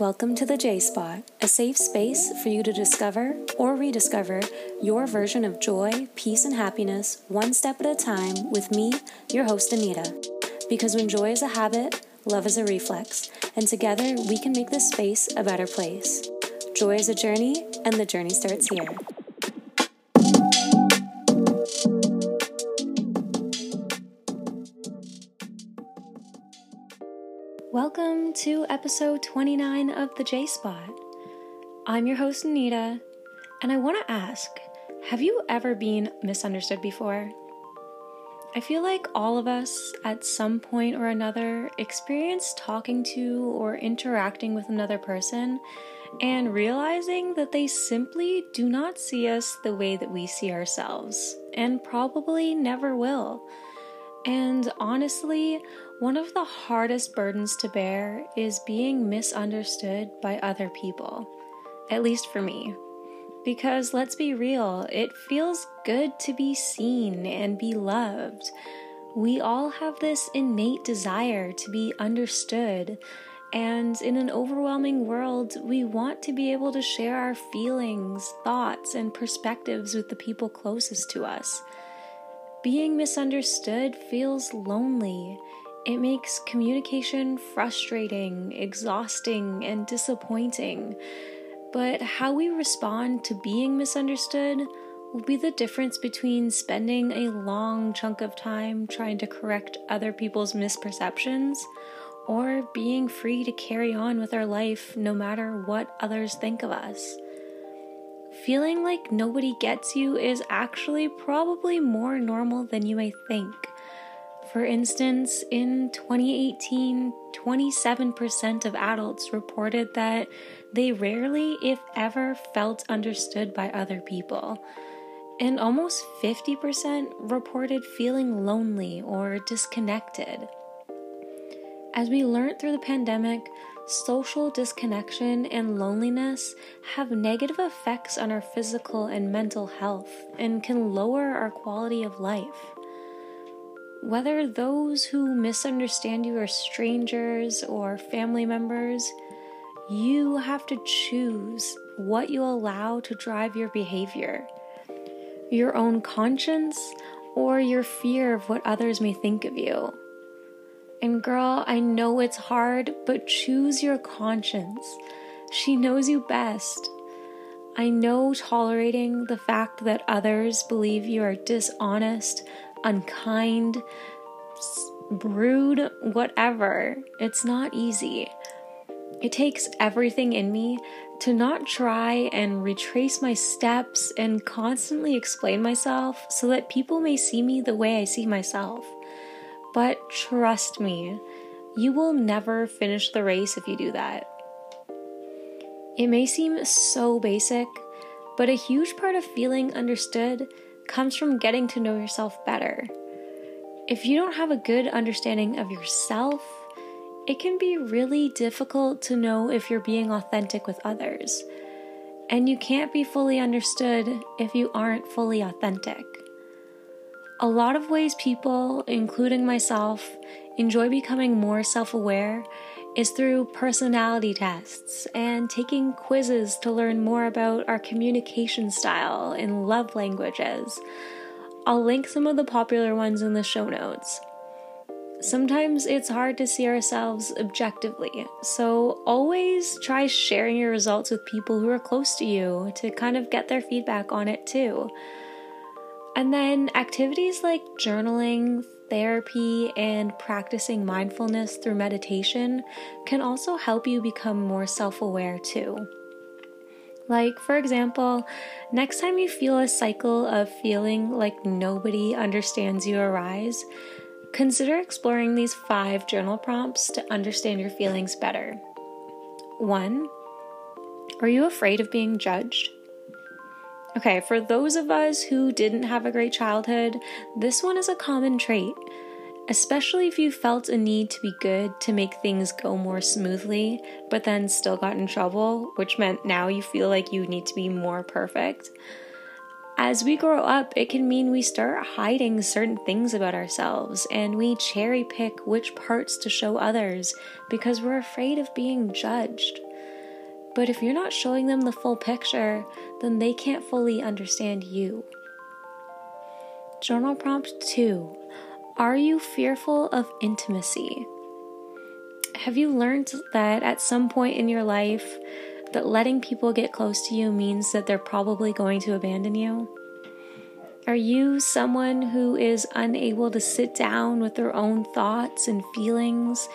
Welcome to the J Spot, a safe space for you to discover or rediscover your version of joy, peace, and happiness one step at a time with me, your host, Anita. Because when joy is a habit, love is a reflex, and together we can make this space a better place. Joy is a journey, and the journey starts here. Welcome to episode 29 of the J Spot. I'm your host, Anita, and I want to ask have you ever been misunderstood before? I feel like all of us at some point or another experience talking to or interacting with another person and realizing that they simply do not see us the way that we see ourselves, and probably never will. And honestly, one of the hardest burdens to bear is being misunderstood by other people, at least for me. Because let's be real, it feels good to be seen and be loved. We all have this innate desire to be understood, and in an overwhelming world, we want to be able to share our feelings, thoughts, and perspectives with the people closest to us. Being misunderstood feels lonely. It makes communication frustrating, exhausting, and disappointing. But how we respond to being misunderstood will be the difference between spending a long chunk of time trying to correct other people's misperceptions or being free to carry on with our life no matter what others think of us feeling like nobody gets you is actually probably more normal than you may think. For instance, in 2018, 27% of adults reported that they rarely, if ever, felt understood by other people. And almost 50% reported feeling lonely or disconnected. As we learned through the pandemic, social disconnection and loneliness have negative effects on our physical and mental health and can lower our quality of life. Whether those who misunderstand you are strangers or family members, you have to choose what you allow to drive your behavior your own conscience or your fear of what others may think of you. And girl, I know it's hard, but choose your conscience. She knows you best. I know tolerating the fact that others believe you are dishonest, unkind, rude, whatever. It's not easy. It takes everything in me to not try and retrace my steps and constantly explain myself so that people may see me the way I see myself. But trust me, you will never finish the race if you do that. It may seem so basic, but a huge part of feeling understood comes from getting to know yourself better. If you don't have a good understanding of yourself, it can be really difficult to know if you're being authentic with others. And you can't be fully understood if you aren't fully authentic. A lot of ways people, including myself, enjoy becoming more self aware is through personality tests and taking quizzes to learn more about our communication style and love languages. I'll link some of the popular ones in the show notes. Sometimes it's hard to see ourselves objectively, so always try sharing your results with people who are close to you to kind of get their feedback on it too. And then activities like journaling, therapy, and practicing mindfulness through meditation can also help you become more self aware too. Like, for example, next time you feel a cycle of feeling like nobody understands you arise, consider exploring these five journal prompts to understand your feelings better. One, are you afraid of being judged? Okay, for those of us who didn't have a great childhood, this one is a common trait. Especially if you felt a need to be good to make things go more smoothly, but then still got in trouble, which meant now you feel like you need to be more perfect. As we grow up, it can mean we start hiding certain things about ourselves and we cherry pick which parts to show others because we're afraid of being judged. But if you're not showing them the full picture, then they can't fully understand you. Journal prompt two Are you fearful of intimacy? Have you learned that at some point in your life, that letting people get close to you means that they're probably going to abandon you? Are you someone who is unable to sit down with their own thoughts and feelings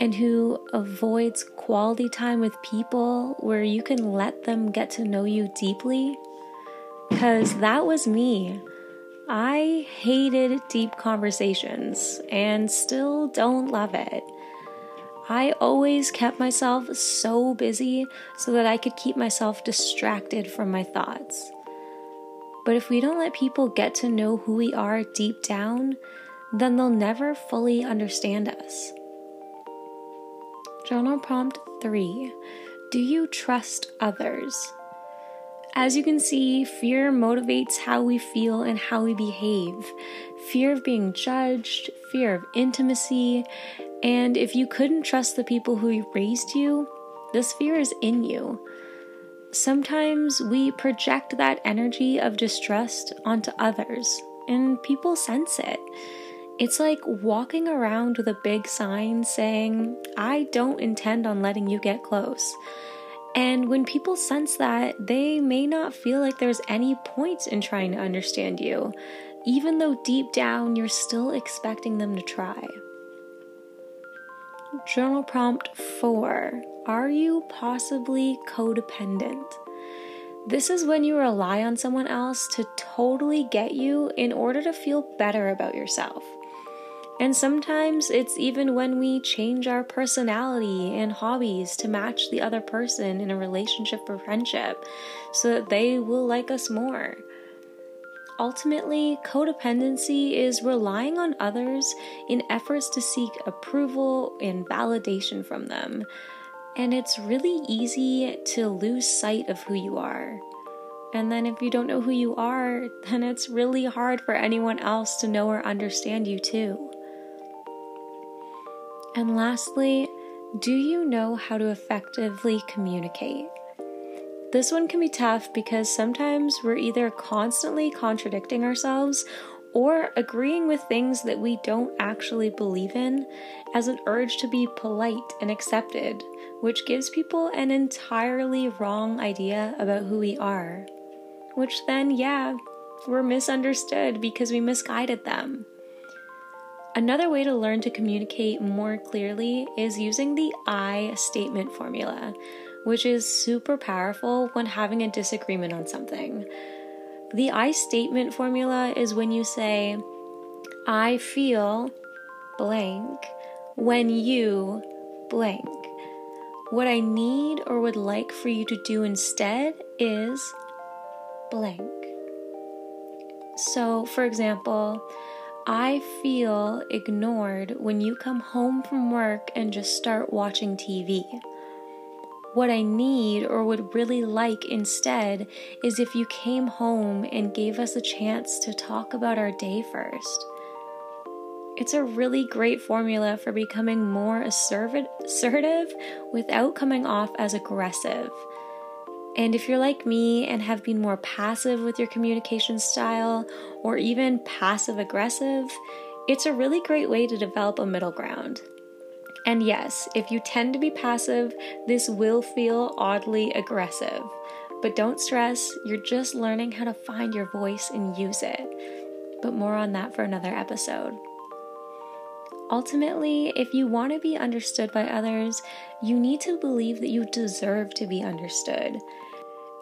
and who avoids quality time with people where you can let them get to know you deeply? Because that was me. I hated deep conversations and still don't love it. I always kept myself so busy so that I could keep myself distracted from my thoughts. But if we don't let people get to know who we are deep down, then they'll never fully understand us. Journal prompt three Do you trust others? As you can see, fear motivates how we feel and how we behave. Fear of being judged, fear of intimacy, and if you couldn't trust the people who raised you, this fear is in you. Sometimes we project that energy of distrust onto others, and people sense it. It's like walking around with a big sign saying, I don't intend on letting you get close. And when people sense that, they may not feel like there's any point in trying to understand you, even though deep down you're still expecting them to try. Journal prompt 4 Are you possibly codependent? This is when you rely on someone else to totally get you in order to feel better about yourself. And sometimes it's even when we change our personality and hobbies to match the other person in a relationship or friendship so that they will like us more. Ultimately, codependency is relying on others in efforts to seek approval and validation from them. And it's really easy to lose sight of who you are. And then, if you don't know who you are, then it's really hard for anyone else to know or understand you, too. And lastly, do you know how to effectively communicate? This one can be tough because sometimes we're either constantly contradicting ourselves or agreeing with things that we don't actually believe in as an urge to be polite and accepted, which gives people an entirely wrong idea about who we are. Which then, yeah, we're misunderstood because we misguided them. Another way to learn to communicate more clearly is using the I statement formula, which is super powerful when having a disagreement on something. The I statement formula is when you say, I feel blank when you blank. What I need or would like for you to do instead is blank. So, for example, I feel ignored when you come home from work and just start watching TV. What I need or would really like instead is if you came home and gave us a chance to talk about our day first. It's a really great formula for becoming more assertive without coming off as aggressive. And if you're like me and have been more passive with your communication style or even passive aggressive, it's a really great way to develop a middle ground. And yes, if you tend to be passive, this will feel oddly aggressive. But don't stress, you're just learning how to find your voice and use it. But more on that for another episode. Ultimately, if you want to be understood by others, you need to believe that you deserve to be understood.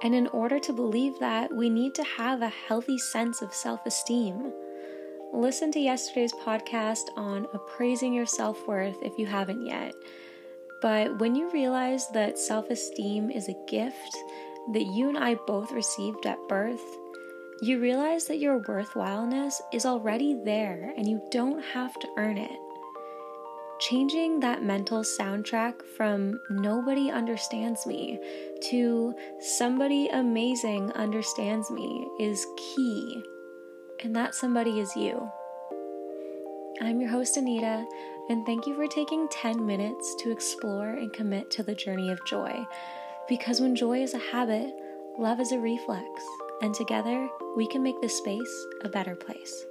And in order to believe that, we need to have a healthy sense of self esteem. Listen to yesterday's podcast on appraising your self worth if you haven't yet. But when you realize that self esteem is a gift that you and I both received at birth, you realize that your worthwhileness is already there and you don't have to earn it. Changing that mental soundtrack from nobody understands me to somebody amazing understands me is key and that somebody is you. I'm your host, Anita, and thank you for taking 10 minutes to explore and commit to the journey of joy. Because when joy is a habit, love is a reflex, and together we can make this space a better place.